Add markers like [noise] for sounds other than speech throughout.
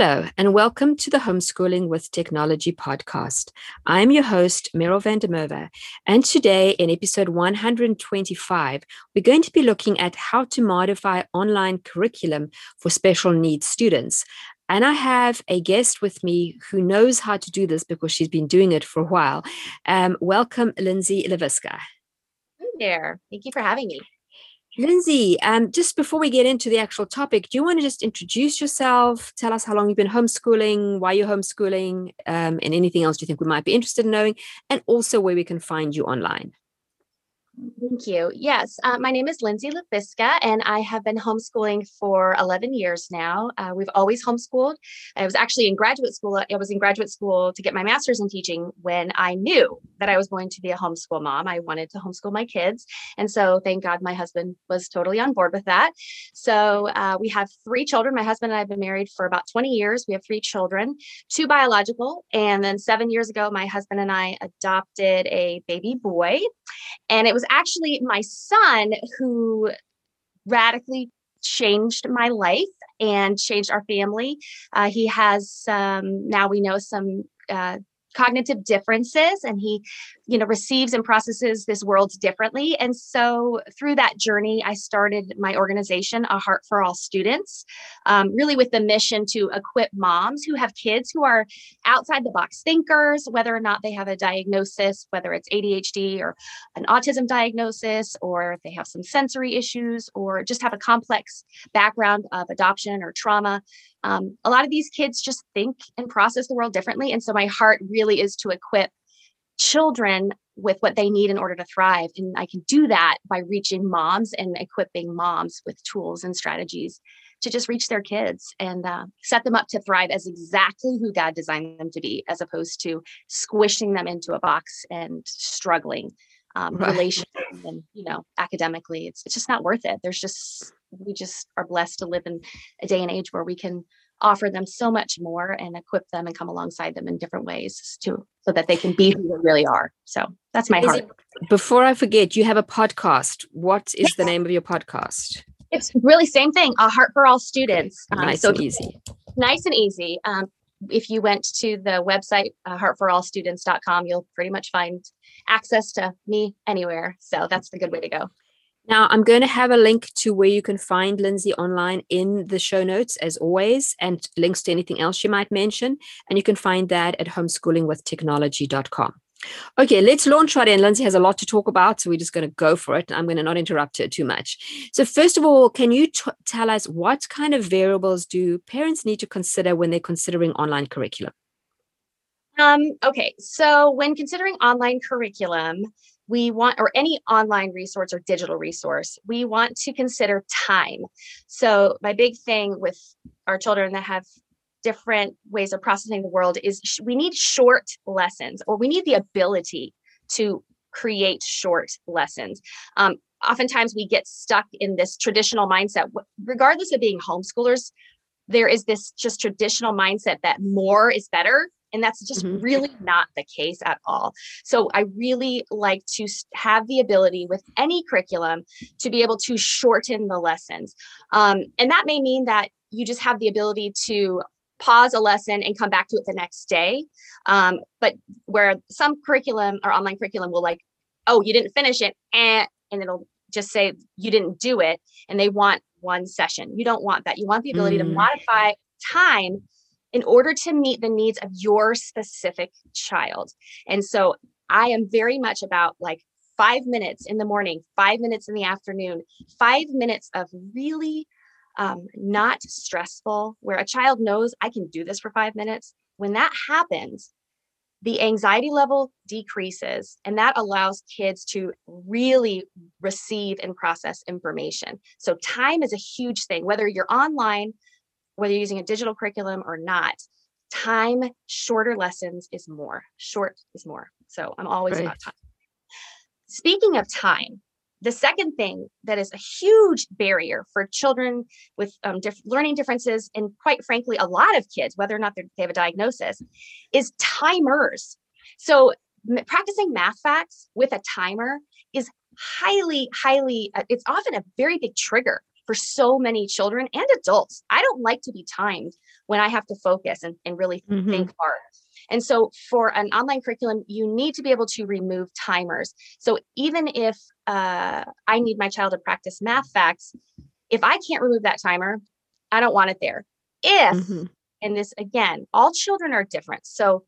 Hello, and welcome to the Homeschooling with Technology podcast. I'm your host, Meryl van der Merwe, and today in episode 125, we're going to be looking at how to modify online curriculum for special needs students. And I have a guest with me who knows how to do this because she's been doing it for a while. Um, welcome, Lindsay Leviska. Hi there. Thank you for having me. Lindsay, um, just before we get into the actual topic, do you want to just introduce yourself? Tell us how long you've been homeschooling, why you're homeschooling, um, and anything else you think we might be interested in knowing, and also where we can find you online. Thank you. Yes, uh, my name is Lindsay Leviska, and I have been homeschooling for 11 years now. Uh, we've always homeschooled. I was actually in graduate school. I was in graduate school to get my master's in teaching when I knew that I was going to be a homeschool mom. I wanted to homeschool my kids. And so, thank God, my husband was totally on board with that. So, uh, we have three children. My husband and I have been married for about 20 years. We have three children, two biological. And then seven years ago, my husband and I adopted a baby boy. And it was actually my son who radically changed my life and changed our family. Uh, he has some, now we know some uh, cognitive differences and he you know receives and processes this world differently. And so through that journey i started my organization a heart for all students um, really with the mission to equip moms who have kids who are outside the box thinkers whether or not they have a diagnosis whether it's adhd or an autism diagnosis or if they have some sensory issues or just have a complex background of adoption or trauma. Um, a lot of these kids just think and process the world differently. And so my heart really is to equip children with what they need in order to thrive. And I can do that by reaching moms and equipping moms with tools and strategies to just reach their kids and uh, set them up to thrive as exactly who God designed them to be, as opposed to squishing them into a box and struggling um, right. relationally and you know academically. It's it's just not worth it. There's just we just are blessed to live in a day and age where we can offer them so much more and equip them and come alongside them in different ways too so that they can be who they really are. So that's my heart. before i forget you have a podcast? What is the name of your podcast? It's really same thing a heart for all students. Um, nice so and easy. nice and easy. Um, if you went to the website uh, heartforallstudents.com you'll pretty much find access to me anywhere. So that's the good way to go now, I'm going to have a link to where you can find Lindsay online in the show notes, as always, and links to anything else you might mention. And you can find that at homeschoolingwithtechnology.com. Okay, let's launch right in. Lindsay has a lot to talk about, so we're just going to go for it. I'm going to not interrupt her too much. So, first of all, can you t- tell us what kind of variables do parents need to consider when they're considering online curriculum? Um, okay, so when considering online curriculum, we want, or any online resource or digital resource, we want to consider time. So, my big thing with our children that have different ways of processing the world is sh- we need short lessons, or we need the ability to create short lessons. Um, oftentimes, we get stuck in this traditional mindset, regardless of being homeschoolers. There is this just traditional mindset that more is better and that's just mm-hmm. really not the case at all. So I really like to have the ability with any curriculum to be able to shorten the lessons. Um, and that may mean that you just have the ability to pause a lesson and come back to it the next day. Um, but where some curriculum or online curriculum will like, oh, you didn't finish it, and, and it'll just say you didn't do it, and they want one session. You don't want that. You want the ability mm. to modify time in order to meet the needs of your specific child. And so I am very much about like five minutes in the morning, five minutes in the afternoon, five minutes of really um, not stressful, where a child knows I can do this for five minutes. When that happens, the anxiety level decreases, and that allows kids to really receive and process information. So, time is a huge thing, whether you're online whether you're using a digital curriculum or not, time, shorter lessons is more. Short is more. So I'm always right. about time. Speaking of time, the second thing that is a huge barrier for children with um, diff- learning differences, and quite frankly, a lot of kids, whether or not they have a diagnosis, is timers. So, m- practicing math facts with a timer is highly, highly, uh, it's often a very big trigger for so many children and adults. I don't like to be timed when I have to focus and, and really mm-hmm. think hard. And so for an online curriculum, you need to be able to remove timers. So even if uh, I need my child to practice math facts, if I can't remove that timer, I don't want it there. If, mm-hmm. and this again, all children are different. So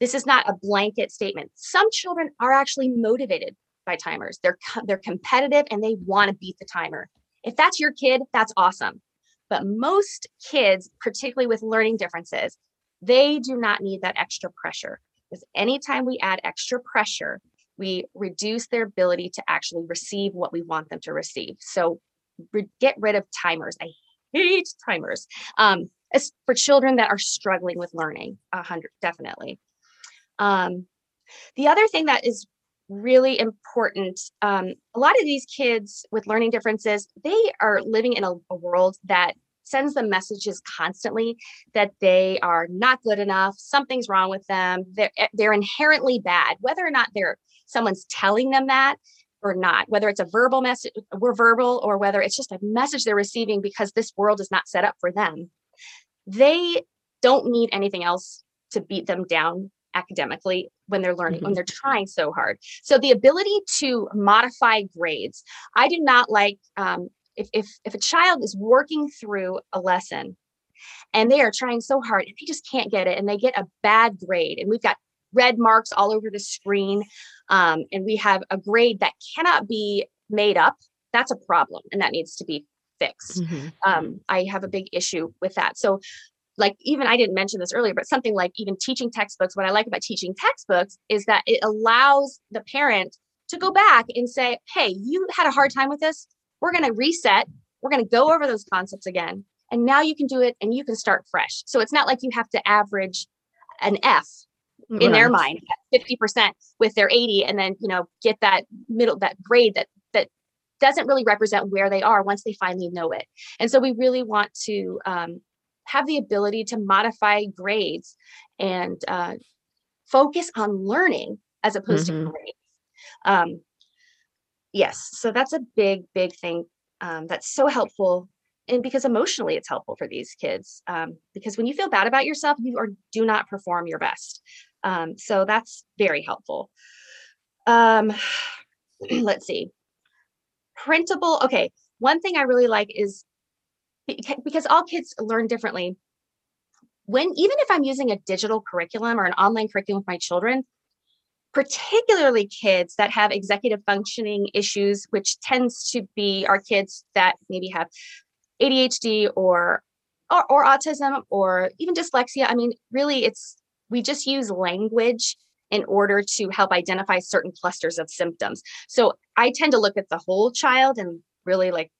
this is not a blanket statement. Some children are actually motivated by timers. They're they're competitive and they want to beat the timer. If that's your kid, that's awesome. But most kids, particularly with learning differences, they do not need that extra pressure because anytime we add extra pressure, we reduce their ability to actually receive what we want them to receive. So re- get rid of timers. I hate timers. Um, for children that are struggling with learning, a hundred definitely. Um, the other thing that is really important, um, a lot of these kids with learning differences, they are living in a, a world that sends them messages constantly that they are not good enough, something's wrong with them, they're, eh, they're inherently bad, whether or not they're someone's telling them that or not, whether it's a verbal message, we're verbal, or whether it's just a message they're receiving because this world is not set up for them. They don't need anything else to beat them down academically when they're learning, mm-hmm. when they're trying so hard. So the ability to modify grades. I do not like um, if, if if a child is working through a lesson and they are trying so hard and they just can't get it and they get a bad grade and we've got red marks all over the screen um, and we have a grade that cannot be made up that's a problem and that needs to be fixed mm-hmm. um, i have a big issue with that so like even i didn't mention this earlier but something like even teaching textbooks what i like about teaching textbooks is that it allows the parent to go back and say hey you had a hard time with this we're going to reset. We're going to go over those concepts again. And now you can do it and you can start fresh. So it's not like you have to average an F in right. their mind 50% with their 80 and then, you know, get that middle, that grade that, that doesn't really represent where they are once they finally know it. And so we really want to um, have the ability to modify grades and uh, focus on learning as opposed mm-hmm. to grades. Um, yes so that's a big big thing um, that's so helpful and because emotionally it's helpful for these kids um, because when you feel bad about yourself you are do not perform your best um, so that's very helpful um, [sniffs] let's see printable okay one thing i really like is because all kids learn differently when even if i'm using a digital curriculum or an online curriculum with my children particularly kids that have executive functioning issues, which tends to be our kids that maybe have ADHD or, or, or autism or even dyslexia. I mean, really, it's we just use language in order to help identify certain clusters of symptoms. So I tend to look at the whole child and really like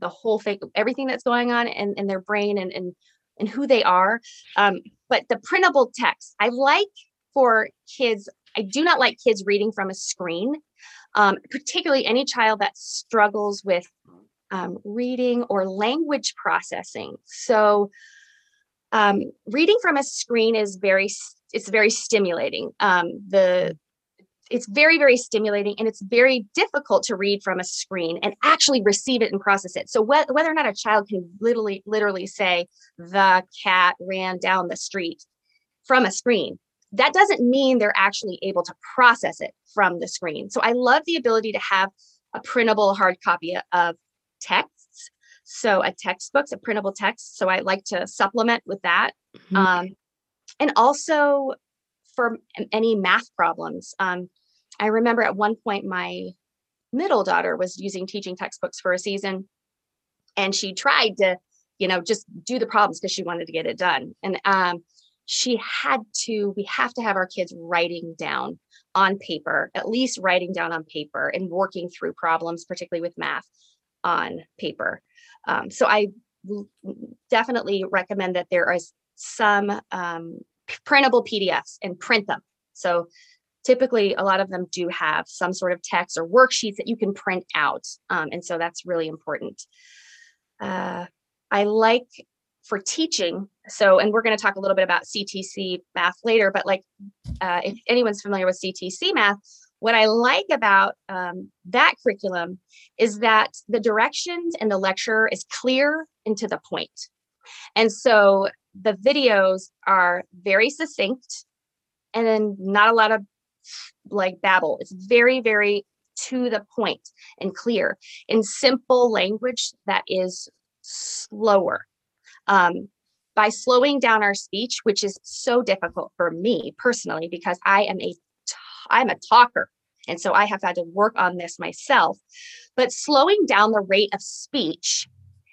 the whole thing, everything that's going on in, in their brain and, and and who they are. Um, but the printable text, I like for kids I do not like kids reading from a screen, um, particularly any child that struggles with um, reading or language processing. So, um, reading from a screen is very it's very stimulating. Um, the it's very very stimulating and it's very difficult to read from a screen and actually receive it and process it so wh- whether or not a child can literally literally say the cat ran down the street from a screen that doesn't mean they're actually able to process it from the screen. So I love the ability to have a printable hard copy of texts. So a textbook's a printable text. So I like to supplement with that. Mm-hmm. Um, and also for any math problems. Um, I remember at one point my middle daughter was using teaching textbooks for a season and she tried to, you know, just do the problems because she wanted to get it done. And um, she had to, we have to have our kids writing down on paper, at least writing down on paper and working through problems, particularly with math on paper. Um, so I definitely recommend that there is some um, printable PDFs and print them. So typically a lot of them do have some sort of text or worksheets that you can print out. Um, and so that's really important. Uh, I like for teaching. So, and we're going to talk a little bit about CTC math later, but like uh, if anyone's familiar with CTC math, what I like about um, that curriculum is that the directions and the lecture is clear and to the point. And so the videos are very succinct and then not a lot of like babble. It's very, very to the point and clear in simple language that is slower. Um, by slowing down our speech, which is so difficult for me personally, because I am a I'm a talker. And so I have had to work on this myself. But slowing down the rate of speech,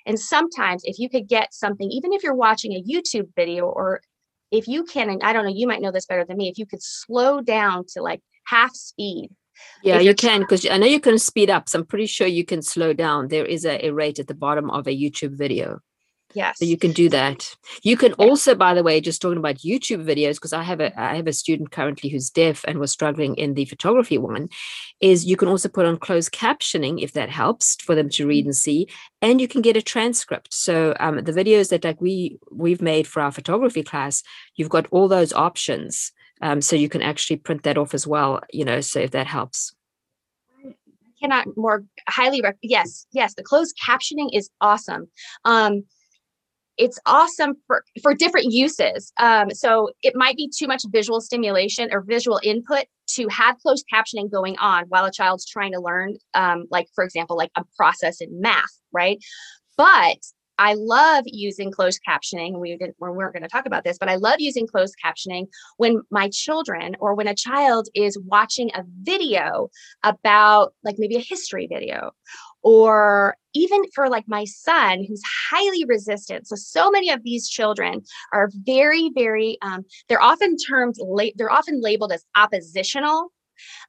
and sometimes if you could get something, even if you're watching a YouTube video or if you can, and I don't know, you might know this better than me, if you could slow down to like half speed. Yeah, you can because I know you can speed up. So I'm pretty sure you can slow down. There is a, a rate at the bottom of a YouTube video. Yes. So you can do that. You can also, by the way, just talking about YouTube videos, because I have a I have a student currently who's deaf and was struggling in the photography one, is you can also put on closed captioning if that helps for them to read mm-hmm. and see, and you can get a transcript. So um, the videos that like we we've made for our photography class, you've got all those options. Um, so you can actually print that off as well, you know, so if that helps I cannot more highly rec- yes yes the closed captioning is awesome um it's awesome for for different uses um, so it might be too much visual stimulation or visual input to have closed captioning going on while a child's trying to learn um, like for example like a process in math right but I love using closed captioning. We didn't, we weren't going to talk about this, but I love using closed captioning when my children or when a child is watching a video about like maybe a history video or even for like my son who's highly resistant. So so many of these children are very very um, they're often termed late they're often labeled as oppositional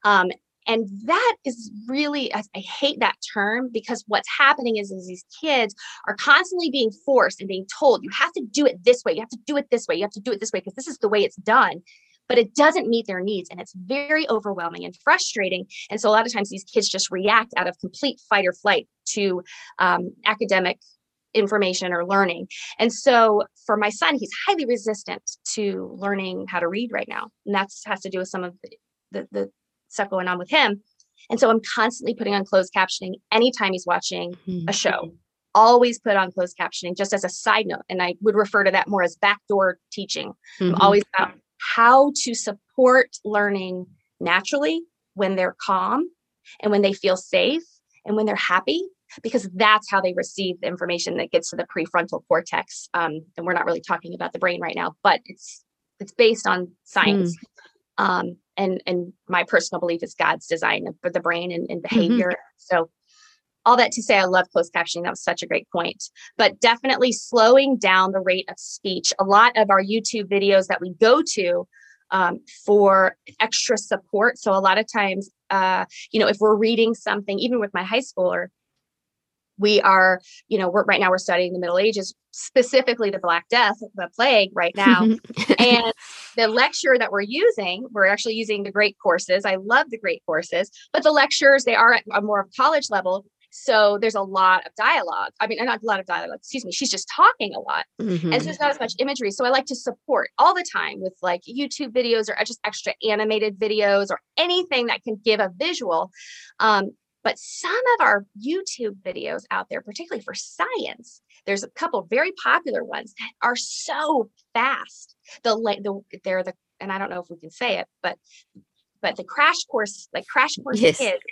um, and that is really I, I, hate that term because what's happening is, is these kids are constantly being forced and being told you have to do it this way. You have to do it this way. You have to do it this way because this is the way it's done but it doesn't meet their needs and it's very overwhelming and frustrating and so a lot of times these kids just react out of complete fight or flight to um, academic information or learning and so for my son he's highly resistant to learning how to read right now and that has to do with some of the, the, the stuff going on with him and so i'm constantly putting on closed captioning anytime he's watching mm-hmm. a show always put on closed captioning just as a side note and i would refer to that more as backdoor teaching mm-hmm. i'm always about how to support learning naturally when they're calm and when they feel safe and when they're happy because that's how they receive the information that gets to the prefrontal cortex um, and we're not really talking about the brain right now but it's it's based on science mm. um, and and my personal belief is god's design for the brain and, and mm-hmm. behavior mm-hmm. so all that to say, I love closed captioning. That was such a great point. But definitely slowing down the rate of speech. A lot of our YouTube videos that we go to um, for extra support. So a lot of times, uh, you know, if we're reading something, even with my high schooler, we are, you know, we're right now we're studying the Middle Ages, specifically the Black Death, the plague right now. [laughs] and the lecture that we're using, we're actually using the great courses. I love the great courses, but the lectures, they are at a more college level. So there's a lot of dialogue. I mean, not a lot of dialogue, excuse me. She's just talking a lot. Mm-hmm. And so there's not as much imagery. So I like to support all the time with like YouTube videos or just extra animated videos or anything that can give a visual. Um, but some of our YouTube videos out there, particularly for science, there's a couple very popular ones that are so fast. The the they're the and I don't know if we can say it, but but the crash course like crash course yes. kids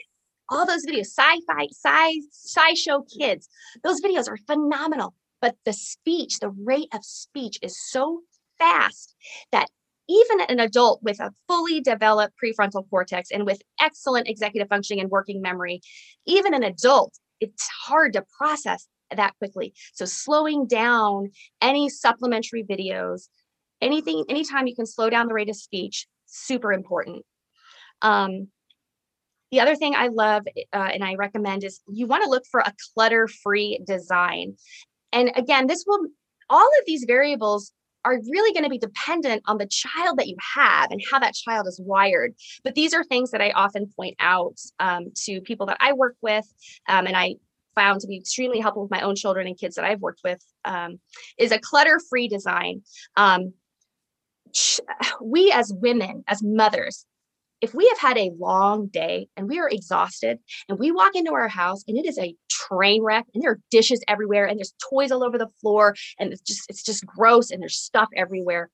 all those videos, sci-fi, sci, SciShow Kids, those videos are phenomenal. But the speech, the rate of speech is so fast that even an adult with a fully developed prefrontal cortex and with excellent executive functioning and working memory, even an adult, it's hard to process that quickly. So slowing down any supplementary videos, anything, anytime you can slow down the rate of speech, super important. Um, the other thing I love uh, and I recommend is you want to look for a clutter free design. And again, this will, all of these variables are really going to be dependent on the child that you have and how that child is wired. But these are things that I often point out um, to people that I work with, um, and I found to be extremely helpful with my own children and kids that I've worked with, um, is a clutter-free design. Um, [sighs] we as women, as mothers, if we have had a long day and we are exhausted and we walk into our house and it is a train wreck and there are dishes everywhere and there's toys all over the floor and it's just it's just gross and there's stuff everywhere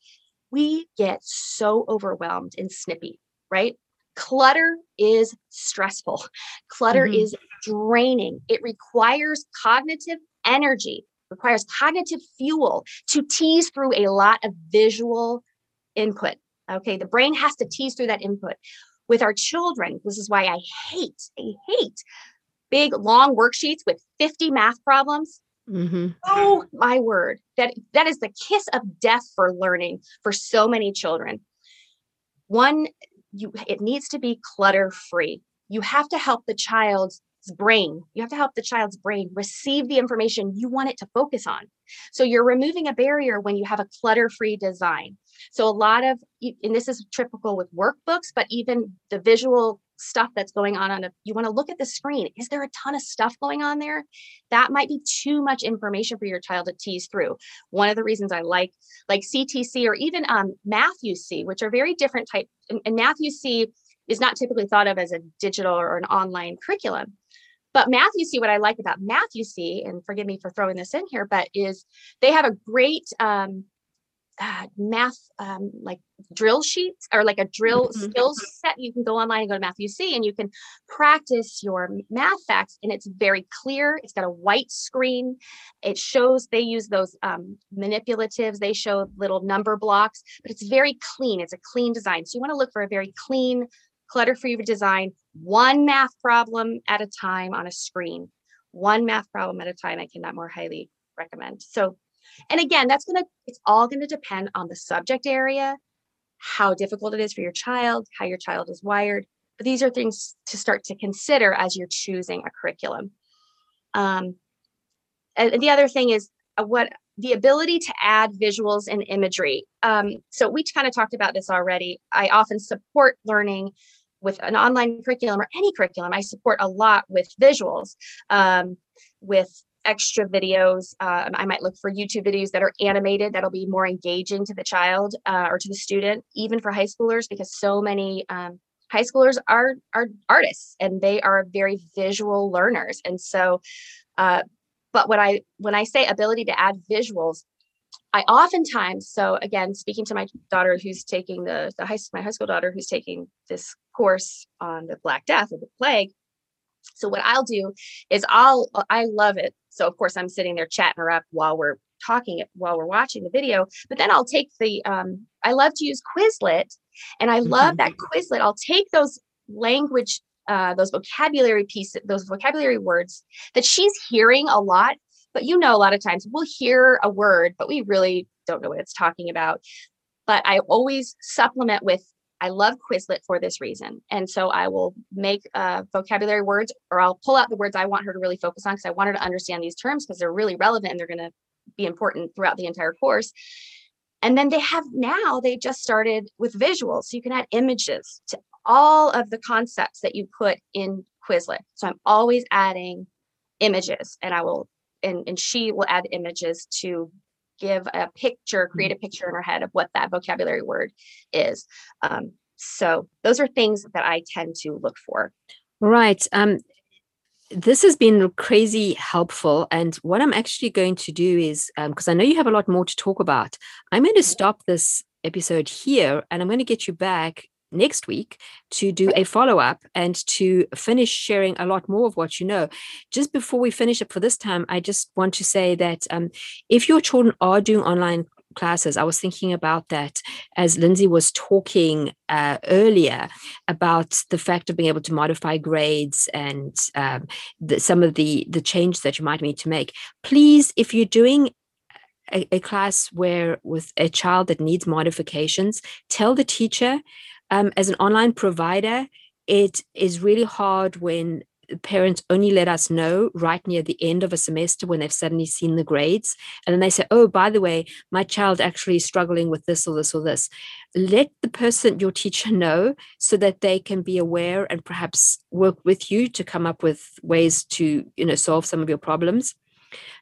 we get so overwhelmed and snippy right? Clutter is stressful. Clutter mm-hmm. is draining. It requires cognitive energy requires cognitive fuel to tease through a lot of visual input Okay, the brain has to tease through that input. With our children, this is why I hate, I hate big long worksheets with 50 math problems. Mm-hmm. Oh my word. That that is the kiss of death for learning for so many children. One, you it needs to be clutter free. You have to help the child's brain. You have to help the child's brain receive the information you want it to focus on. So you're removing a barrier when you have a clutter free design. So a lot of, and this is typical with workbooks, but even the visual stuff that's going on on a, you want to look at the screen. Is there a ton of stuff going on there? That might be too much information for your child to tease through. One of the reasons I like like CTC or even um, Math-U-See, which are very different type, and, and Math-U-See is not typically thought of as a digital or an online curriculum. But Math-U-See, what I like about Math-U-See, and forgive me for throwing this in here, but is they have a great um, uh, math um, like drill sheets or like a drill mm-hmm. skills set. You can go online and go to Math-U-See and you can practice your math facts. And it's very clear. It's got a white screen. It shows they use those um, manipulatives. They show little number blocks, but it's very clean. It's a clean design. So you want to look for a very clean, clutter-free design. One math problem at a time on a screen. One math problem at a time. I cannot more highly recommend. So and again, that's going to, it's all going to depend on the subject area, how difficult it is for your child, how your child is wired. But these are things to start to consider as you're choosing a curriculum. Um, and the other thing is uh, what the ability to add visuals and imagery. Um, so we kind of talked about this already. I often support learning with an online curriculum or any curriculum. I support a lot with visuals, um, with extra videos. Um, I might look for YouTube videos that are animated that'll be more engaging to the child uh, or to the student, even for high schoolers, because so many um, high schoolers are are artists and they are very visual learners. And so, uh, but when I when I say ability to add visuals, I oftentimes, so again, speaking to my daughter who's taking the, the high, my high school daughter who's taking this course on the Black Death or the plague. So what I'll do is I'll, I love it so of course I'm sitting there chatting her up while we're talking while we're watching the video. But then I'll take the um, I love to use Quizlet, and I love mm-hmm. that Quizlet. I'll take those language, uh, those vocabulary pieces, those vocabulary words that she's hearing a lot. But you know, a lot of times we'll hear a word, but we really don't know what it's talking about. But I always supplement with I love Quizlet for this reason. And so I will make uh, vocabulary words or I'll pull out the words I want her to really focus on because I want her to understand these terms because they're really relevant and they're going to be important throughout the entire course. And then they have now, they just started with visuals. So you can add images to all of the concepts that you put in Quizlet. So I'm always adding images and I will, and, and she will add images to give a picture, create a mm-hmm. picture in her head of what that vocabulary word is. Um, so those are things that I tend to look for. Right. Um, this has been crazy helpful. And what I'm actually going to do is, because um, I know you have a lot more to talk about, I'm going to mm-hmm. stop this episode here and I'm going to get you back next week to do a follow up and to finish sharing a lot more of what you know. Just before we finish up for this time, I just want to say that um, if your children are doing online classes, I was thinking about that as Lindsay was talking uh, earlier about the fact of being able to modify grades and um, the, some of the the changes that you might need to make. Please, if you're doing a, a, class where with a child that needs modifications, tell the teacher um, as an online provider, it is really hard when parents only let us know right near the end of a semester when they've suddenly seen the grades. And then they say, oh, by the way, my child actually is struggling with this or this or this. Let the person, your teacher, know so that they can be aware and perhaps work with you to come up with ways to, you know, solve some of your problems.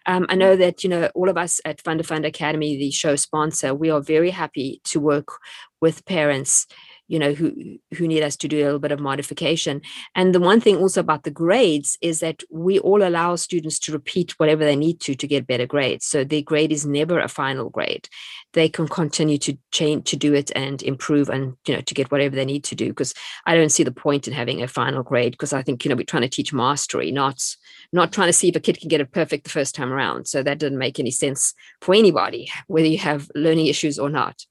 Um, I know that you know all of us at FundaFunda Academy, the show sponsor, we are very happy to work with parents you know who who need us to do a little bit of modification. And the one thing also about the grades is that we all allow students to repeat whatever they need to to get better grades. So their grade is never a final grade. They can continue to change to do it and improve and you know to get whatever they need to do because i don't see the point in having a final grade because i think you know we're trying to teach mastery not not trying to see if a kid can get it perfect the first time around. So that doesn't make any sense for anybody whether you have learning issues or not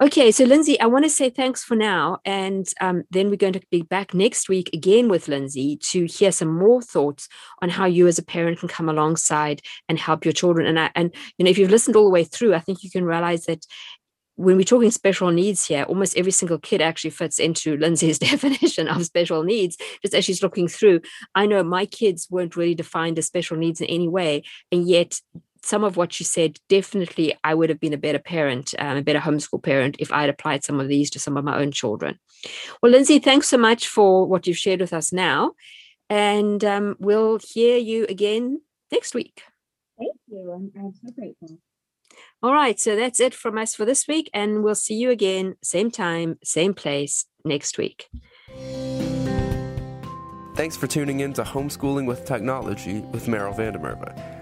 Okay, so Lindsay, I want to say thanks for now. And um, then we're going to be back next week again with Lindsay to hear some more thoughts on how you as a parent can come alongside and help your children. And, I, and you know, if you've listened all the way through, I think you can realize that when we're talking special needs here, almost every single kid actually fits into [laughs] Lindsay's [laughs] definition of special needs. Just as she's looking through, I know my kids weren't really defined as special needs in any way, and yet some of what you said, definitely I would have been a better parent, um, a better homeschool parent if I had applied some of these to some of my own children. Well, Lindsay, thanks so much for what you've shared with us now. And um, we'll hear you again next week. Thank you. I'm, I'm so grateful. All right. So that's it from us for this week. And we'll see you again, same time, same place next week. Thanks for tuning in to Homeschooling with Technology with Meryl van der Merwe.